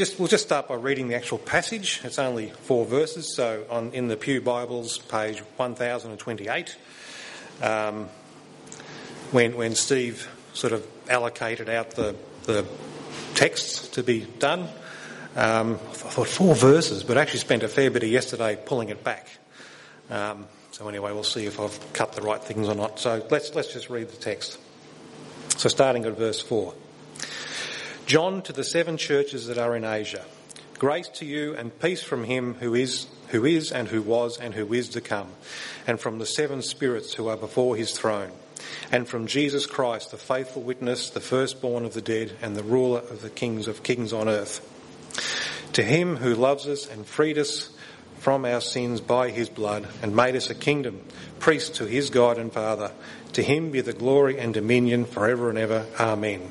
just we'll just start by reading the actual passage. It's only four verses, so on in the Pew Bibles, page 1028, um, when when Steve sort of allocated out the the texts to be done, um, I thought four verses, but I actually spent a fair bit of yesterday pulling it back. Um, so anyway, we'll see if I've cut the right things or not. So let's let's just read the text. So starting at verse four. John to the seven churches that are in Asia. Grace to you and peace from him who is, who is and who was and who is to come, and from the seven spirits who are before his throne, and from Jesus Christ, the faithful witness, the firstborn of the dead, and the ruler of the kings of kings on earth. To him who loves us and freed us from our sins by his blood and made us a kingdom, priests to his God and Father, to him be the glory and dominion forever and ever. Amen.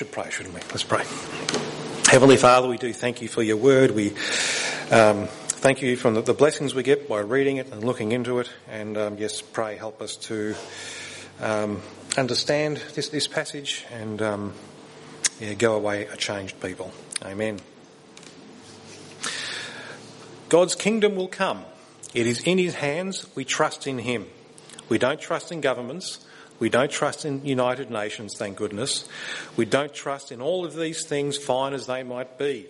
Should pray, shouldn't we? Let's pray. Heavenly Father, we do thank you for your word. We um, thank you the, the, blessings we get by reading it and looking into it. And um, yes, pray help us to um, understand this, this passage and um, yeah, go away a changed people. Amen. God's kingdom will come. It is in his hands. We trust in him. We don't trust in governments. We don't trust in United Nations, thank goodness. We don't trust in all of these things, fine as they might be.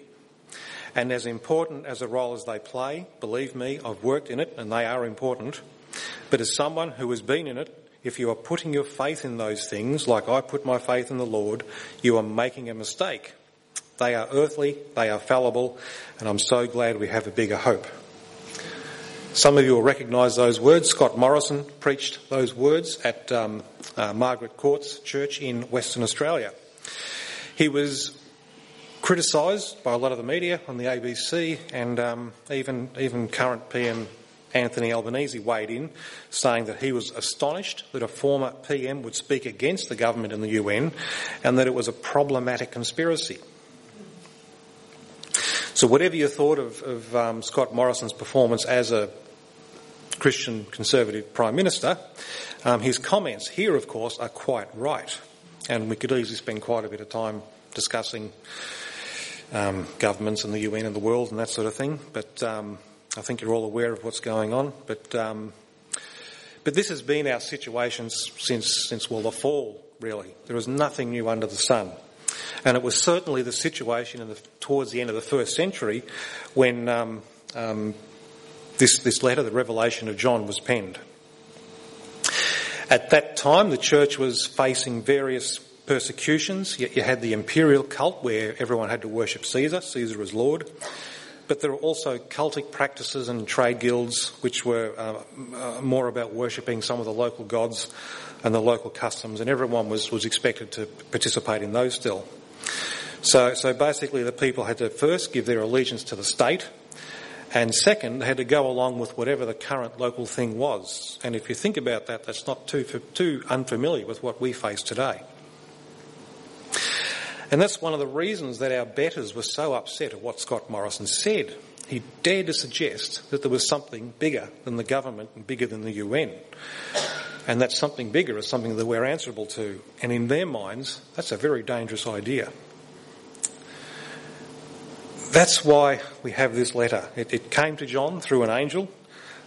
And as important as a role as they play, believe me, I've worked in it and they are important. But as someone who has been in it, if you are putting your faith in those things, like I put my faith in the Lord, you are making a mistake. They are earthly, they are fallible, and I'm so glad we have a bigger hope. Some of you will recognise those words. Scott Morrison preached those words at um, uh, Margaret Court's church in Western Australia. He was criticised by a lot of the media on the ABC, and um, even even current PM Anthony Albanese weighed in, saying that he was astonished that a former PM would speak against the government and the UN, and that it was a problematic conspiracy. So, whatever you thought of, of um, Scott Morrison's performance as a Christian Conservative Prime Minister, um, his comments here, of course, are quite right. And we could easily spend quite a bit of time discussing um, governments and the UN and the world and that sort of thing. But um, I think you're all aware of what's going on. But um, but this has been our situation since since well the fall. Really, there is nothing new under the sun. And it was certainly the situation the, towards the end of the first century when um, um, this, this letter, the Revelation of John, was penned. At that time, the church was facing various persecutions. You, you had the imperial cult where everyone had to worship Caesar, Caesar as Lord. But there were also cultic practices and trade guilds which were uh, uh, more about worshipping some of the local gods and the local customs, and everyone was, was expected to participate in those still. So, so basically, the people had to first give their allegiance to the state, and second, they had to go along with whatever the current local thing was. And if you think about that, that's not too, too unfamiliar with what we face today. And that's one of the reasons that our betters were so upset at what Scott Morrison said. He dared to suggest that there was something bigger than the government and bigger than the UN. And that something bigger is something that we're answerable to. And in their minds, that's a very dangerous idea. That's why we have this letter. It, it, came to John through an angel,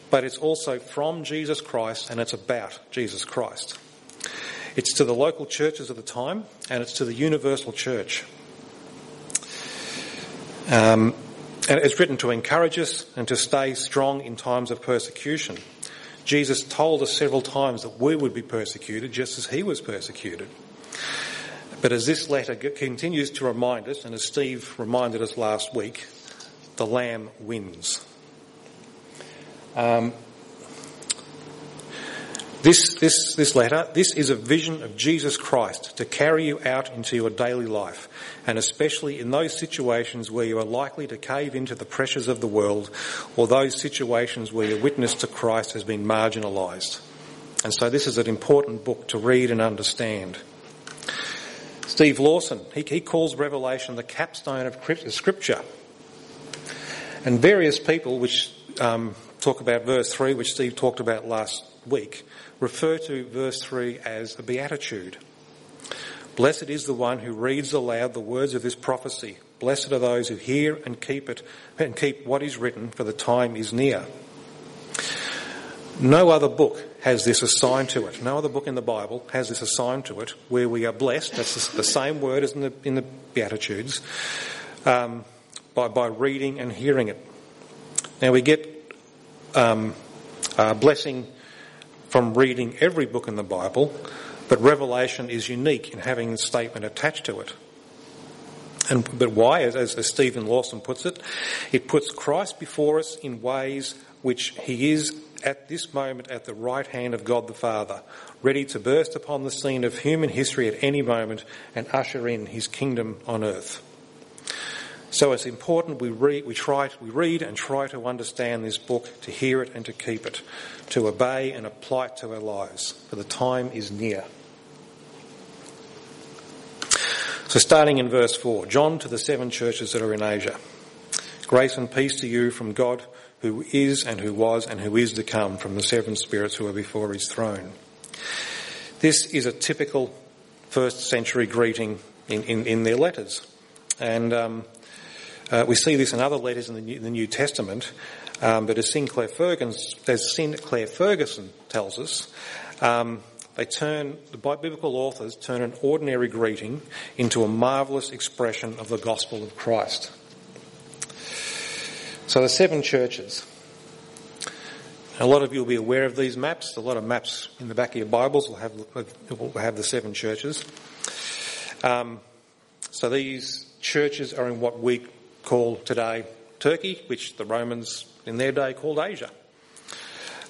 but it's also from Jesus Christ and it's about Jesus Christ. It's to the local churches of the time and it's to the universal church. Um, and it's written to encourage us and to stay strong in times of persecution. Jesus told us several times that we would be persecuted just as he was persecuted. But as this letter continues to remind us, and as Steve reminded us last week, the Lamb wins. Um, This, this, this letter, this is a vision of Jesus Christ to carry you out into your daily life, and especially in those situations where you are likely to cave into the pressures of the world, or those situations where your witness to Christ has been marginalised. And so this is an important book to read and understand. Steve Lawson, he, he calls Revelation the capstone of Scripture. And various people, which um, talk about verse 3, which Steve talked about last week, refer to verse 3 as a beatitude. Blessed is the one who reads aloud the words of this prophecy. Blessed are those who hear and keep it and keep what is written, for the time is near. No other book has this assigned to it. No other book in the Bible has this assigned to it, where we are blessed. That's the same word as in the, in the Beatitudes, um, by, by reading and hearing it. Now we get um, blessing from reading every book in the Bible, but Revelation is unique in having the statement attached to it. And, but why? As, as Stephen Lawson puts it, it puts Christ before us in ways which he is at this moment at the right hand of God the Father, ready to burst upon the scene of human history at any moment and usher in his kingdom on earth. So it's important we read, we try, we read and try to understand this book, to hear it and to keep it, to obey and apply it to our lives, for the time is near. So starting in verse 4, John to the seven churches that are in Asia. Grace and peace to you from God who is and who was and who is to come from the seven spirits who are before his throne. This is a typical first century greeting in, in, in their letters. And um, uh, we see this in other letters in the New, the New Testament, um, but as Sinclair, as Sinclair Ferguson tells us, um, they turn, the biblical authors turn an ordinary greeting into a marvellous expression of the gospel of Christ. So the seven churches. A lot of you will be aware of these maps. A lot of maps in the back of your Bibles will have, will have the seven churches. Um, so these churches are in what we call today Turkey, which the Romans in their day called Asia.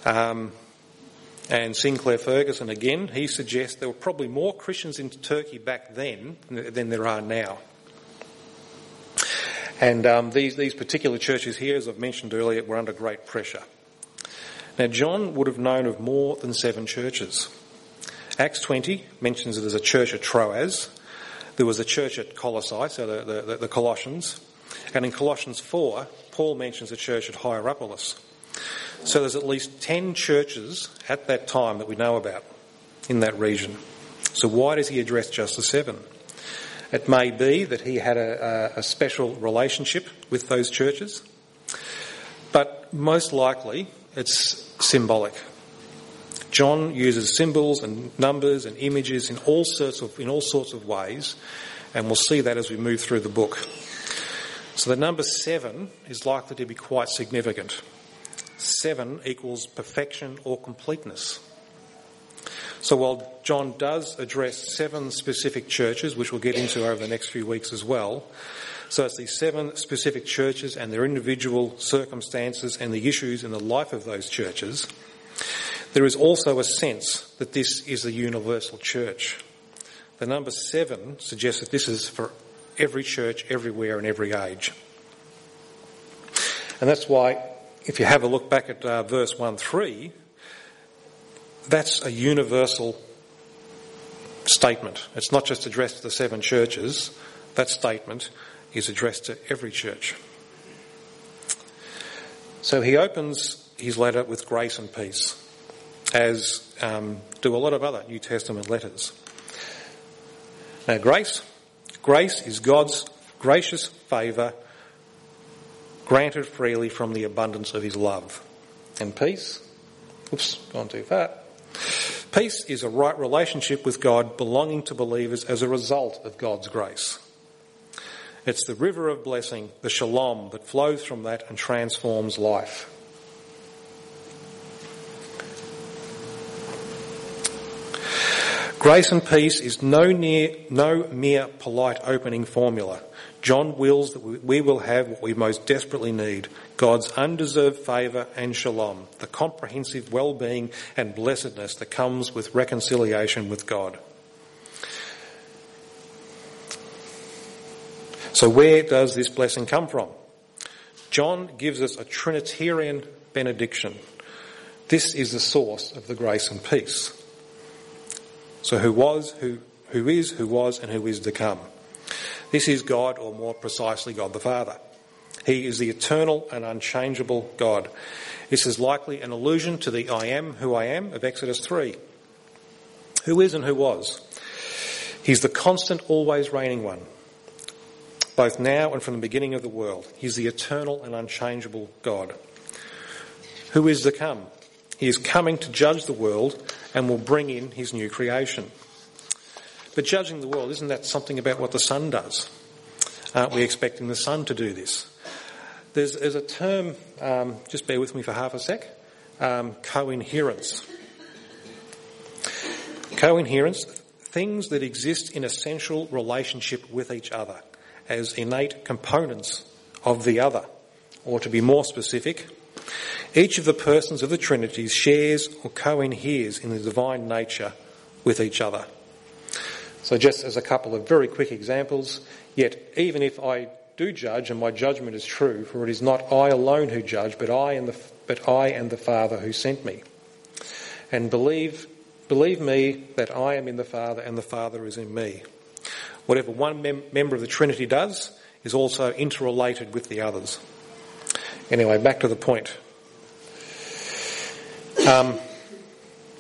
Um, and Sinclair Ferguson, again, he suggests there were probably more Christians in Turkey back then than there are now. And um, these, these particular churches here, as I've mentioned earlier, were under great pressure. Now, John would have known of more than seven churches. Acts 20 mentions it as a church at Troas. There was a church at Colossae, so the, the, the Colossians. And in Colossians 4, Paul mentions the church at Hierapolis. So there's at least 10 churches at that time that we know about in that region. So why does he address just the seven? It may be that he had a, a, special relationship with those churches, but most likely it's symbolic. John uses symbols and numbers and images in all sorts of, in all sorts of ways, and we'll see that as we move through the book. So the number seven is likely to be quite significant. Seven equals perfection or completeness. So while John does address seven specific churches, which we'll get into over the next few weeks as well, so it's these seven specific churches and their individual circumstances and the issues in the life of those churches, there is also a sense that this is a universal church. The number seven suggests that this is for every church, everywhere, and every age. And that's why, if you have a look back at uh, verse 1 3, that's a universal statement. It's not just addressed to the seven churches, that statement is addressed to every church. So he opens his letter with grace and peace, as um, do a lot of other New Testament letters. Now, grace Grace is God's gracious favour granted freely from the abundance of his love. And peace, oops, gone too far. Peace is a right relationship with God belonging to believers as a result of God's grace. It's the river of blessing, the shalom, that flows from that and transforms life. Grace and peace is no, near, no mere polite opening formula. John wills that we will have what we most desperately need God's undeserved favour and shalom, the comprehensive well being and blessedness that comes with reconciliation with God. So, where does this blessing come from? John gives us a Trinitarian benediction. This is the source of the grace and peace. So, who was, who, who is, who was, and who is to come. This is God, or more precisely, God the Father. He is the eternal and unchangeable God. This is likely an allusion to the I am who I am of Exodus 3. Who is and who was? He's the constant, always reigning one, both now and from the beginning of the world. He's the eternal and unchangeable God. Who is to come? He is coming to judge the world and will bring in his new creation. But judging the world, isn't that something about what the Son does? Aren't we expecting the Son to do this? There's, there's a term, um, just bear with me for half a sec, um, coherence. Coherence, things that exist in essential relationship with each other as innate components of the other. Or to be more specific, each of the persons of the Trinity shares or coheres in the divine nature with each other. So, just as a couple of very quick examples, yet even if I do judge and my judgment is true, for it is not I alone who judge, but I and the, but I and the Father who sent me. And believe, believe me that I am in the Father and the Father is in me. Whatever one mem- member of the Trinity does is also interrelated with the others. Anyway, back to the point. Um,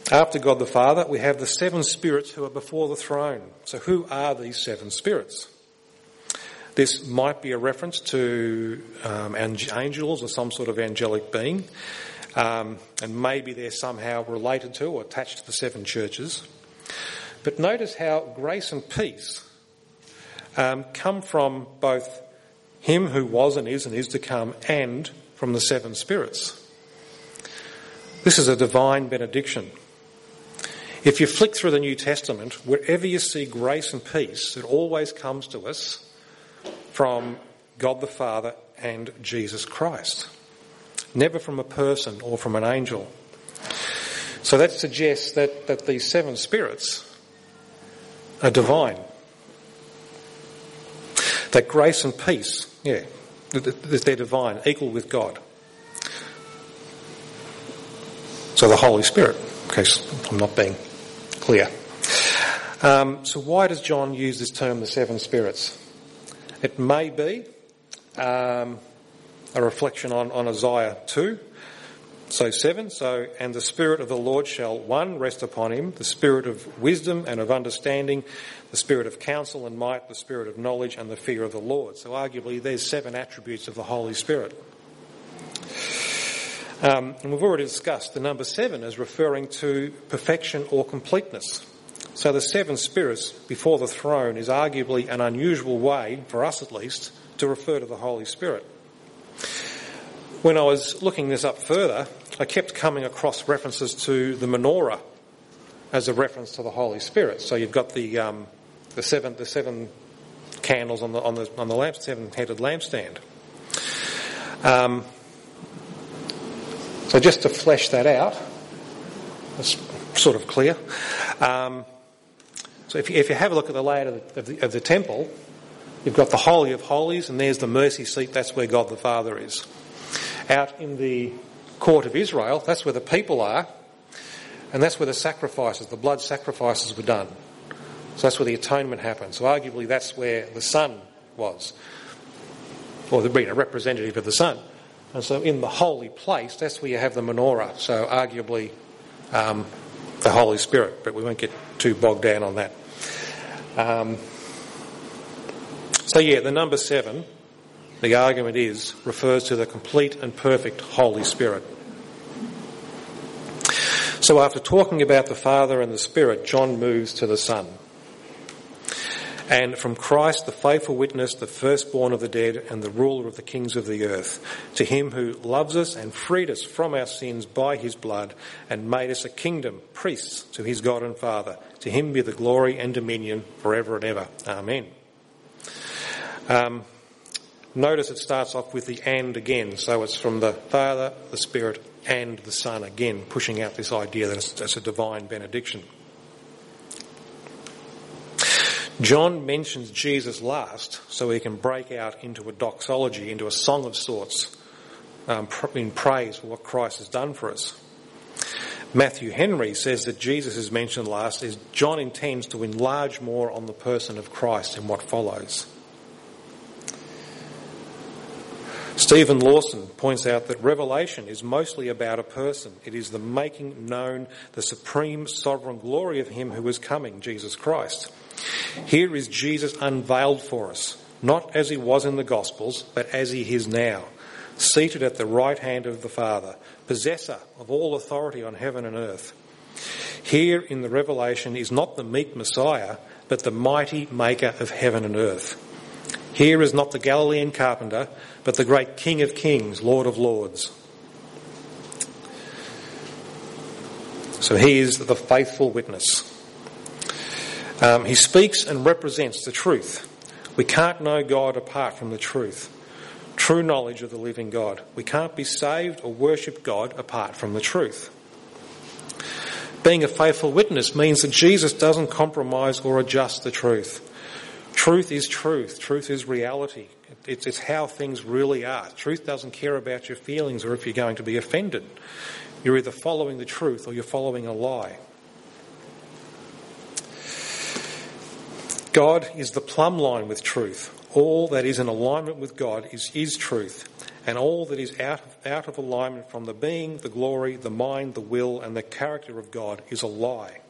after God the Father, we have the seven spirits who are before the throne. So, who are these seven spirits? This might be a reference to um, angels or some sort of angelic being, um, and maybe they're somehow related to or attached to the seven churches. But notice how grace and peace um, come from both Him who was and is and is to come, and from the seven spirits. This is a divine benediction. If you flick through the New Testament, wherever you see grace and peace, it always comes to us from God the Father and Jesus Christ, never from a person or from an angel. So that suggests that, that these seven spirits are divine. That grace and peace, yeah, they're divine, equal with God. So the Holy Spirit, in case I'm not being clear. Um, so why does John use this term, the seven spirits? It may be um, a reflection on, on Isaiah 2, so 7. So, and the Spirit of the Lord shall, one, rest upon him, the Spirit of wisdom and of understanding, the Spirit of counsel and might, the Spirit of knowledge and the fear of the Lord. So, arguably, there's seven attributes of the Holy Spirit. Um, and we've already discussed the number seven as referring to perfection or completeness. So the seven spirits before the throne is arguably an unusual way, for us at least, to refer to the Holy Spirit. When I was looking this up further, I kept coming across references to the menorah as a reference to the Holy Spirit. So you've got the um, the seven the seven candles on the on the on the lamp seven headed lampstand. Um, so just to flesh that out, it's sort of clear. Um, so if you, if you, have a look at the layout of the, of, the, of the, temple, you've got the Holy of Holies, and there's the mercy seat. That's where God the Father is. Out in the court of Israel, that's where the people are, and that's where the sacrifices, the blood sacrifices, were done. So that's where the atonement happened. So arguably, that's where the Son was, or the being a representative of the Son. And so in the holy place, that's where you have the menorah. So arguably um, the Holy Spirit, but we won't get too bogged down on that. Um, so yeah, the number seven, the argument is, refers to the complete and perfect Holy Spirit. So after talking about the Father and the Spirit, John moves to the Son. And from Christ, the faithful witness, the firstborn of the dead, and the ruler of the kings of the earth, to him who loves us and freed us from our sins by his blood, and made us a kingdom, priests to his God and Father. To him be the glory and dominion forever and ever. Amen. Um, notice it starts off with the and again, so it's from the Father, the Spirit, and the Son again, pushing out this idea that it's, it's a divine benediction. John mentions Jesus last so he can break out into a doxology, into a song of sorts, um, in praise for what Christ has done for us. Matthew Henry says that Jesus is mentioned last as John intends to enlarge more on the person of Christ in what follows. Stephen Lawson points out that Revelation is mostly about a person. It is the making known the supreme sovereign glory of Him who is coming, Jesus Christ. Here is Jesus unveiled for us, not as he was in the Gospels, but as he is now, seated at the right hand of the Father, possessor of all authority on heaven and earth. Here in the Revelation is not the meek Messiah, but the mighty Maker of heaven and earth. Here is not the Galilean carpenter, but the great King of kings, Lord of lords. So he is the faithful witness. Um, he speaks and represents the truth. We can't know God apart from the truth, true knowledge of the living God. We can't be saved or worship God apart from the truth. Being a faithful witness means that Jesus doesn't compromise or adjust the truth. Truth is truth. Truth is reality. It's, it's how things really are. Truth doesn't care about your feelings or if you're going to be offended. You're either following the truth or you're following a lie. God is the plumb line with truth. All that is in alignment with God is, is truth, and all that is out of, out of alignment from the being, the glory, the mind, the will, and the character of God is a lie.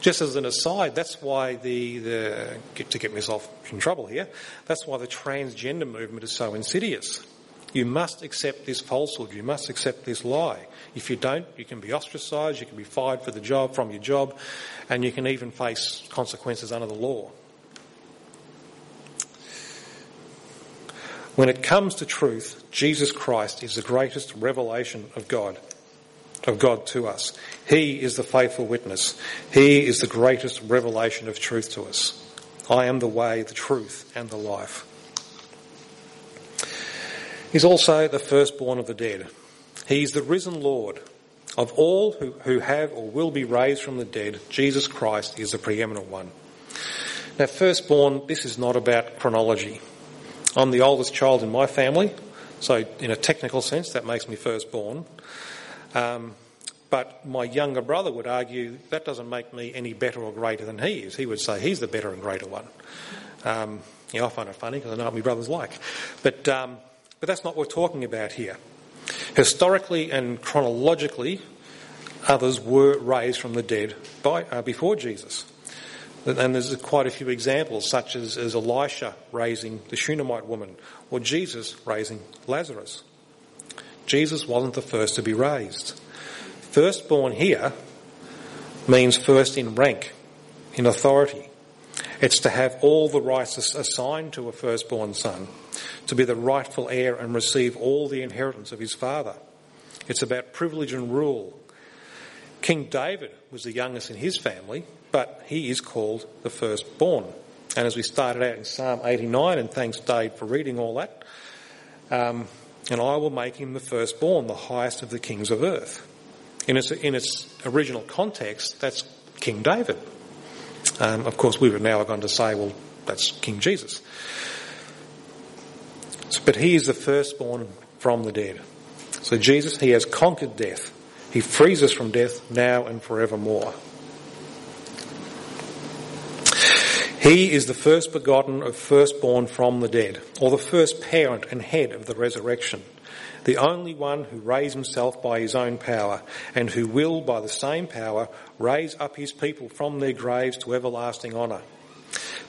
Just as an aside, that's why the, the to get myself in trouble here, that's why the transgender movement is so insidious. You must accept this falsehood. You must accept this lie. If you don't, you can be ostracised, you can be fired for the job, from your job, and you can even face consequences under the law. When it comes to truth, Jesus Christ is the greatest revelation of God, of God to us. He is the faithful witness. He is the greatest revelation of truth to us. I am the way, the truth, and the life. He's also the firstborn of the dead. He's the risen Lord. Of all who, who have or will be raised from the dead, Jesus Christ is the preeminent one. Now, firstborn, this is not about chronology. I'm the oldest child in my family, so in a technical sense, that makes me firstborn. Um, but my younger brother would argue that doesn't make me any better or greater than he is. He would say he's the better and greater one. Um, I find it funny because I know what my brother's like. But um, but that's not what we're talking about here. Historically and chronologically, others were raised from the dead by, uh, before Jesus. And there's quite a few examples, such as, as Elisha raising the Shunammite woman, or Jesus raising Lazarus. Jesus wasn't the first to be raised. Firstborn here means first in rank, in authority. It's to have all the rights assigned to a firstborn son to be the rightful heir and receive all the inheritance of his father. It's about privilege and rule. King David was the youngest in his family, but he is called the firstborn. And as we started out in Psalm 89, and thanks Dave for reading all that, um, and I will make him the firstborn, the highest of the kings of earth. In its, in its original context, that's King David. Um, of course, we would now have gone to say, well, that's King Jesus. But he is the firstborn from the dead. So Jesus, he has conquered death. He frees us from death now and forevermore. He is the first begotten of firstborn from the dead, or the first parent and head of the resurrection, the only one who raised himself by his own power, and who will, by the same power, raise up his people from their graves to everlasting honour.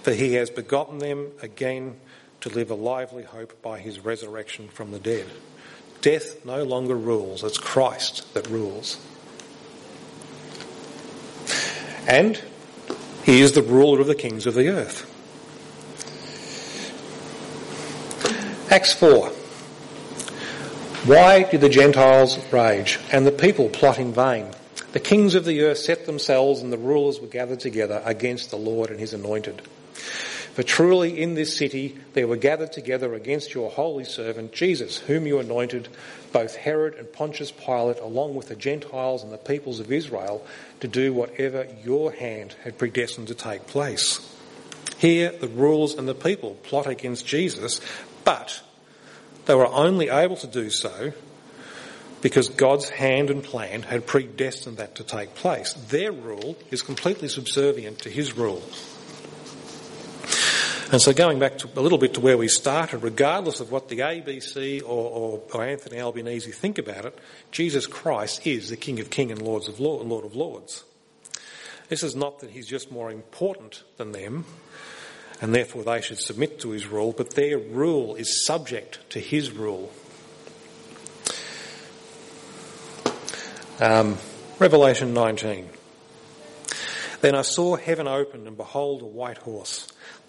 For he has begotten them again to live a lively hope by his resurrection from the dead. Death no longer rules, it's Christ that rules. And He is the ruler of the kings of the earth. Acts 4. Why did the Gentiles rage and the people plot in vain? The kings of the earth set themselves and the rulers were gathered together against the Lord and his anointed. For truly in this city there were gathered together against your holy servant Jesus, whom you anointed, both Herod and Pontius Pilate, along with the Gentiles and the peoples of Israel, to do whatever your hand had predestined to take place. Here the rulers and the people plot against Jesus, but they were only able to do so because God's hand and plan had predestined that to take place. Their rule is completely subservient to his rule. And so going back to, a little bit to where we started, regardless of what the ABC or, or, or, Anthony Albanese think about it, Jesus Christ is the King of Kings and Lords of Lord, Lord of Lords. This is not that he's just more important than them, and therefore they should submit to his rule, but their rule is subject to his rule. Um, Revelation 19. Then I saw heaven opened, and behold, a white horse.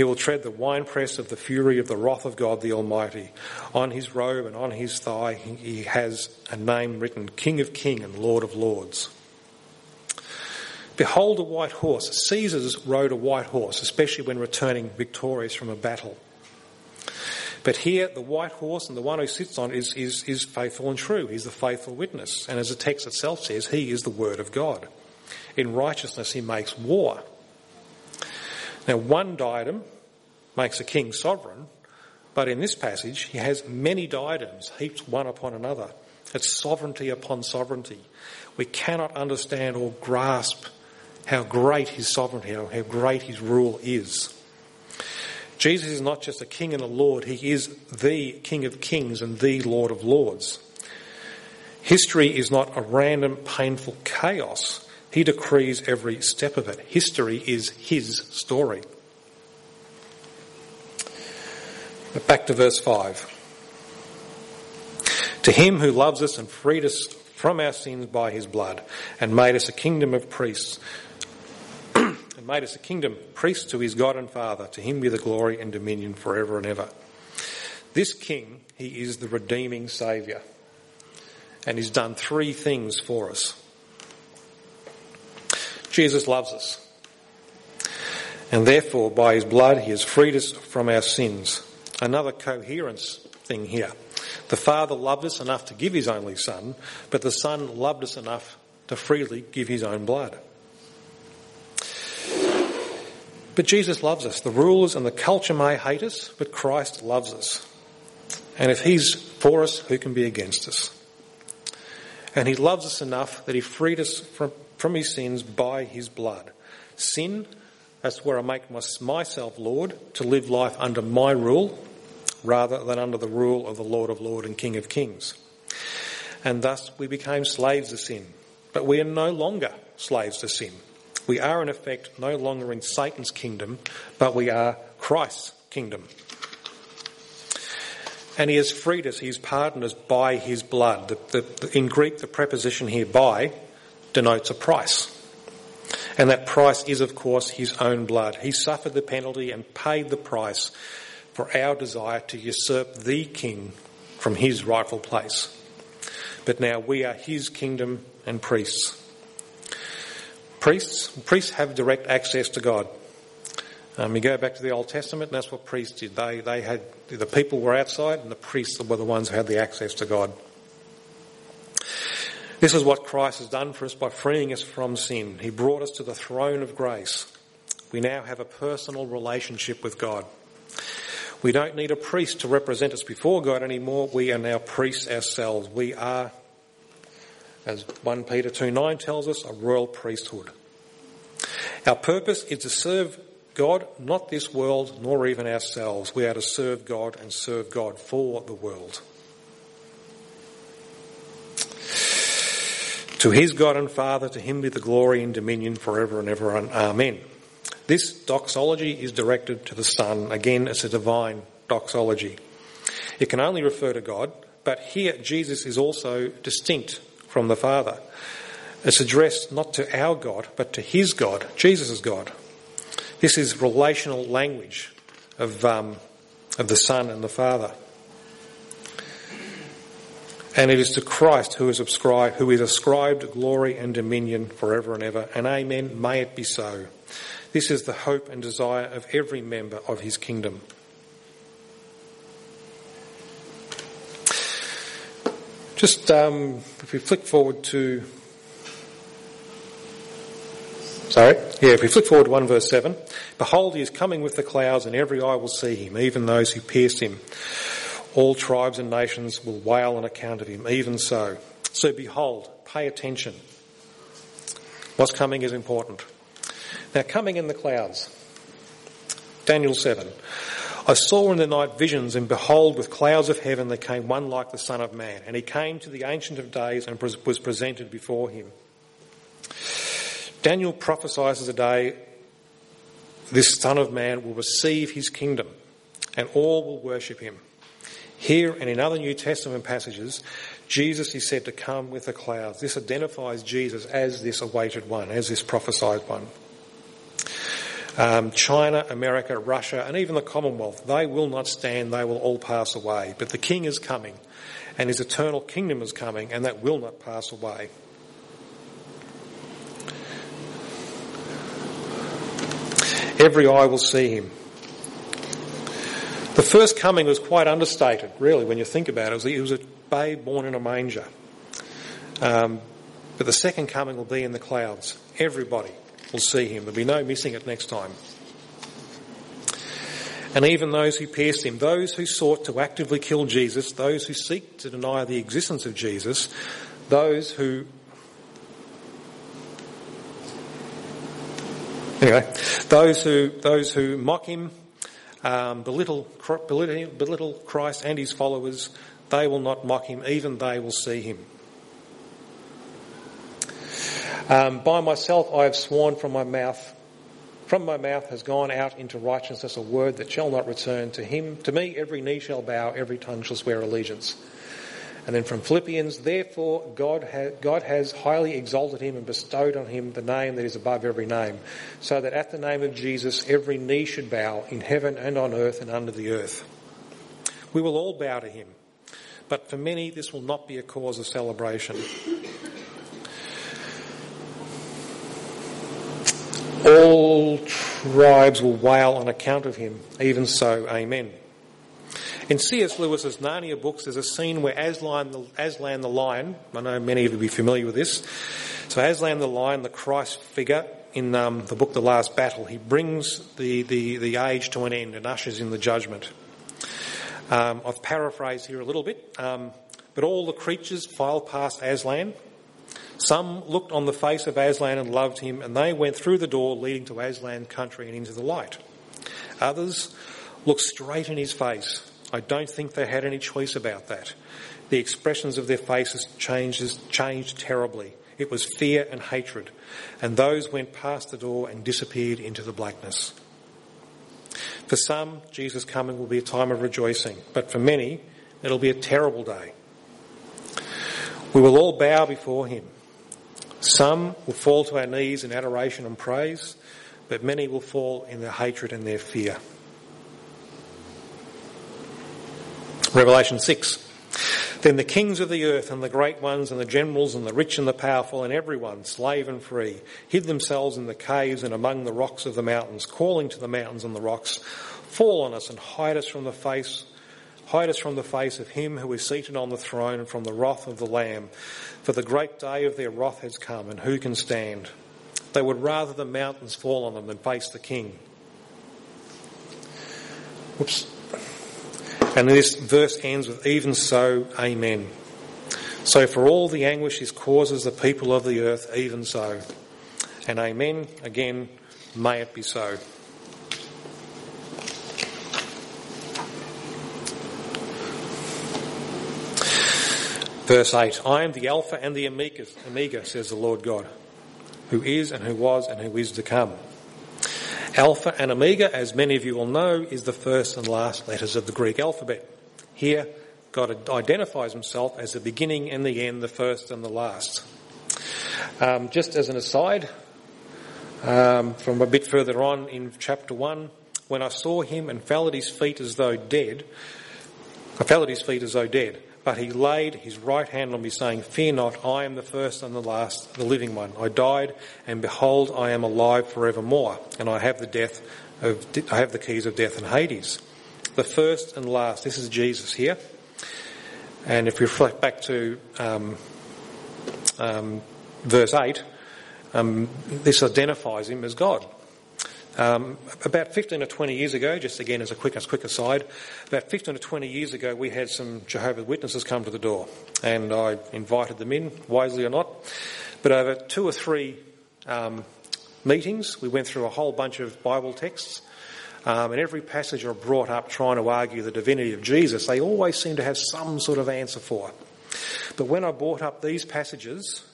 He will tread the winepress of the fury of the wrath of God the Almighty. On his robe and on his thigh he has a name written, King of Kings and Lord of Lords. Behold a white horse. Caesars rode a white horse, especially when returning victorious from a battle. But here, the white horse and the one who sits on is, is, is faithful and true. He's the faithful witness. And as the text itself says, he is the word of God. In righteousness, he makes war. Now, one diadem makes a king sovereign, but in this passage, he has many diadems heaped one upon another. It's sovereignty upon sovereignty. We cannot understand or grasp how great his sovereignty, how great his rule is. Jesus is not just a king and a lord, he is the King of kings and the Lord of lords. History is not a random, painful chaos. He decrees every step of it. History is his story. But back to verse 5. To him who loves us and freed us from our sins by his blood and made us a kingdom of priests and made us a kingdom priests to his God and Father to him be the glory and dominion forever and ever. This king, he is the redeeming saviour and he's done three things for us. Jesus loves us. And therefore, by his blood, he has freed us from our sins. Another coherence thing here. The Father loved us enough to give his only Son, but the Son loved us enough to freely give his own blood. But Jesus loves us. The rulers and the culture may hate us, but Christ loves us. And if he's for us, who can be against us? And he loves us enough that he freed us from from his sins by his blood. Sin, that's where I make myself Lord, to live life under my rule rather than under the rule of the Lord of Lords and King of Kings. And thus we became slaves of sin. But we are no longer slaves to sin. We are in effect no longer in Satan's kingdom, but we are Christ's kingdom. And he has freed us, he has pardoned us by his blood. The, the, in Greek, the preposition here by denotes a price. And that price is, of course, his own blood. He suffered the penalty and paid the price for our desire to usurp the king from his rightful place. But now we are his kingdom and priests. Priests, priests have direct access to God. Um, you go back to the Old Testament, and that's what priests did. They, they had the people were outside, and the priests were the ones who had the access to God. This is what Christ has done for us by freeing us from sin. He brought us to the throne of grace. We now have a personal relationship with God. We don't need a priest to represent us before God anymore. We are now priests ourselves. We are, as 1 Peter 2 9 tells us, a royal priesthood. Our purpose is to serve God, not this world, nor even ourselves. We are to serve God and serve God for the world. To his God and Father, to him be the glory and dominion forever and ever. Amen. This doxology is directed to the Son. Again, it's a divine doxology. It can only refer to God, but here Jesus is also distinct from the Father. It's addressed not to our God, but to his God, Jesus' God. This is relational language of, um, of the Son and the Father. And it is to Christ who is ascribed, who is ascribed glory and dominion forever and ever. And amen, may it be so. This is the hope and desire of every member of his kingdom. Just um, if we flick forward to. Sorry? Yeah, if we flick forward to 1 verse 7. Behold, he is coming with the clouds, and every eye will see him, even those who pierced him. All tribes and nations will wail on account of him, even so. So behold, pay attention. What's coming is important. Now, coming in the clouds. Daniel 7. I saw in the night visions, and behold, with clouds of heaven there came one like the Son of Man. And he came to the Ancient of Days and was presented before him. Daniel prophesies a day this Son of Man will receive his kingdom, and all will worship him. Here and in other New Testament passages, Jesus is said to come with the clouds. This identifies Jesus as this awaited one, as this prophesied one. Um, China, America, Russia, and even the Commonwealth, they will not stand, they will all pass away. But the King is coming, and his eternal kingdom is coming, and that will not pass away. Every eye will see him. The first coming was quite understated, really, when you think about it. It was a babe born in a manger. Um, but the second coming will be in the clouds. Everybody will see him. There'll be no missing it next time. And even those who pierced him, those who sought to actively kill Jesus, those who seek to deny the existence of Jesus, those who Anyway, those who those who mock him, um, belittle, belittle, Christ and his followers, they will not mock him. Even they will see him. Um, by myself I have sworn from my mouth. From my mouth has gone out into righteousness a word that shall not return to him. To me every knee shall bow, every tongue shall swear allegiance. And then from Philippians, therefore God, ha- God has highly exalted him and bestowed on him the name that is above every name, so that at the name of Jesus every knee should bow in heaven and on earth and under the earth. We will all bow to him, but for many this will not be a cause of celebration. All tribes will wail on account of him. Even so, amen. In C.S. Lewis's Narnia books, there's a scene where Aslan the, Aslan the lion, I know many of you will be familiar with this. So Aslan the lion, the Christ figure in um, the book The Last Battle, he brings the, the, the age to an end and ushers in the judgment. Um, I've paraphrased here a little bit, um, but all the creatures filed past Aslan, some looked on the face of Aslan and loved him, and they went through the door leading to Aslan country and into the light. Others looked straight in his face. I don't think they had any choice about that. The expressions of their faces changed, changed terribly. It was fear and hatred, and those went past the door and disappeared into the blackness. For some, Jesus' coming will be a time of rejoicing, but for many, it'll be a terrible day. We will all bow before him. Some will fall to our knees in adoration and praise, but many will fall in their hatred and their fear. Revelation 6. Then the kings of the earth and the great ones and the generals and the rich and the powerful and everyone, slave and free, hid themselves in the caves and among the rocks of the mountains, calling to the mountains and the rocks, fall on us and hide us from the face Hide us from the face of him who is seated on the throne and from the wrath of the Lamb. For the great day of their wrath has come, and who can stand? They would rather the mountains fall on them than face the king. Whoops. And this verse ends with, even so, amen. So for all the anguish his causes the people of the earth, even so. And amen, again, May it be so. Verse 8 I am the Alpha and the Omega, says the Lord God, who is and who was and who is to come. Alpha and Omega, as many of you will know, is the first and last letters of the Greek alphabet. Here, God identifies himself as the beginning and the end, the first and the last. Um, just as an aside, um, from a bit further on in chapter 1, when I saw him and fell at his feet as though dead, I fell at his feet as though dead. But he laid his right hand on me, saying, Fear not, I am the first and the last, the living one. I died, and behold, I am alive forevermore, and I have the death of, I have the keys of death and Hades. The first and last. This is Jesus here. And if we reflect back to um, um, verse 8, um, this identifies him as God. Um, about 15 or 20 years ago, just again as a quick, as quick aside, about 15 or 20 years ago, we had some Jehovah's Witnesses come to the door, and I invited them in, wisely or not. But over two or three um, meetings, we went through a whole bunch of Bible texts, um, and every passage I brought up trying to argue the divinity of Jesus, they always seem to have some sort of answer for. But when I brought up these passages,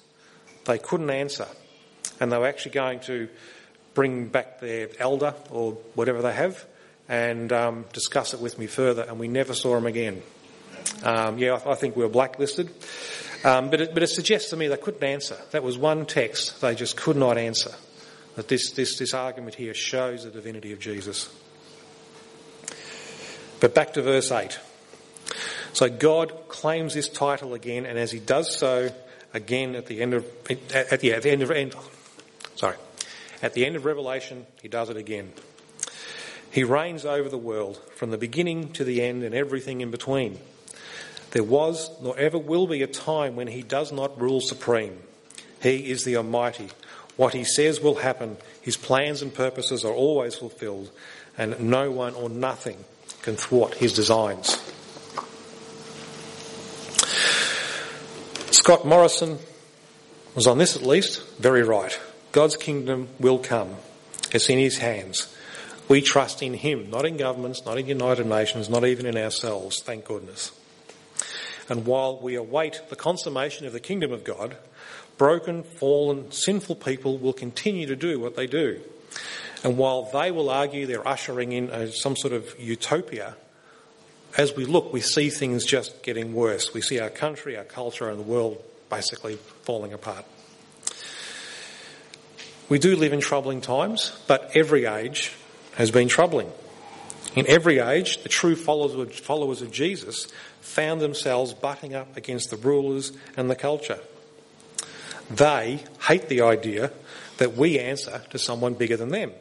they couldn't answer, and they were actually going to bring back their elder or whatever they have and um, discuss it with me further, and we never saw them again. Um, yeah, I, I, think we were blacklisted. Um, but, it, but it suggests to me they couldn't answer. That was one text they just could not answer. That this, this, this argument here shows the divinity of Jesus. But back to verse 8. So God claims this title again, and as he does so, again at the end of, at, yeah, at the end of, end, sorry, at the end of Revelation, he does it again. He reigns over the world from the beginning to the end and everything in between. There was nor ever will be a time when he does not rule supreme. He is the Almighty. What he says will happen. His plans and purposes are always fulfilled, and no one or nothing can thwart his designs. Scott Morrison was on this at least very right. God's kingdom will come. It's in his hands. We trust in him, not in governments, not in United Nations, not even in ourselves, thank goodness. And while we await the consummation of the kingdom of God, broken, fallen, sinful people will continue to do what they do. And while they will argue they're ushering in a, some sort of utopia, as we look, we see things just getting worse. We see our country, our culture, and the world basically falling apart. We do live in troubling times, but every age has been troubling. In every age, the true followers of Jesus found themselves butting up against the rulers and the culture. They hate the idea that we answer to someone bigger than them,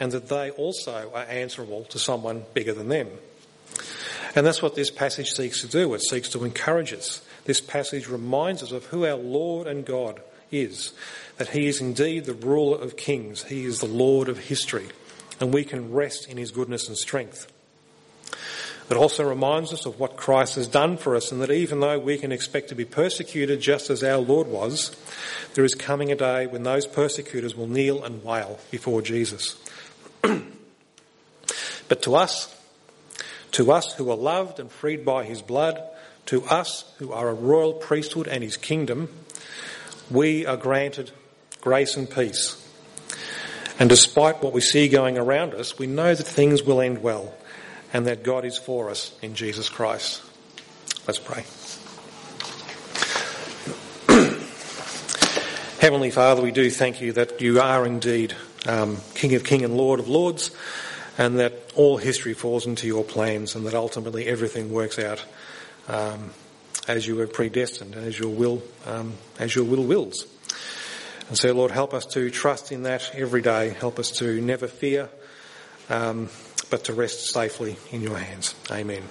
and that they also are answerable to someone bigger than them. And that's what this passage seeks to do. It seeks to encourage us. This passage reminds us of who our Lord and God is that he is indeed the ruler of kings, he is the Lord of history, and we can rest in his goodness and strength. It also reminds us of what Christ has done for us, and that even though we can expect to be persecuted just as our Lord was, there is coming a day when those persecutors will kneel and wail before Jesus. but to us, to us who are loved and freed by his blood, to us who are a royal priesthood and his kingdom, we are granted grace and peace. And despite what we see going around us, we know that things will end well and that God is for us in Jesus Christ. Let's pray. Heavenly Father, we do thank you that you are indeed um, King of Kings and Lord of Lords, and that all history falls into your plans, and that ultimately everything works out um, as you have predestined, as your will, um, as your will wills. And so, Lord, help us to trust in that every day. Help us to never fear, um, but to rest safely in your hands. Amen.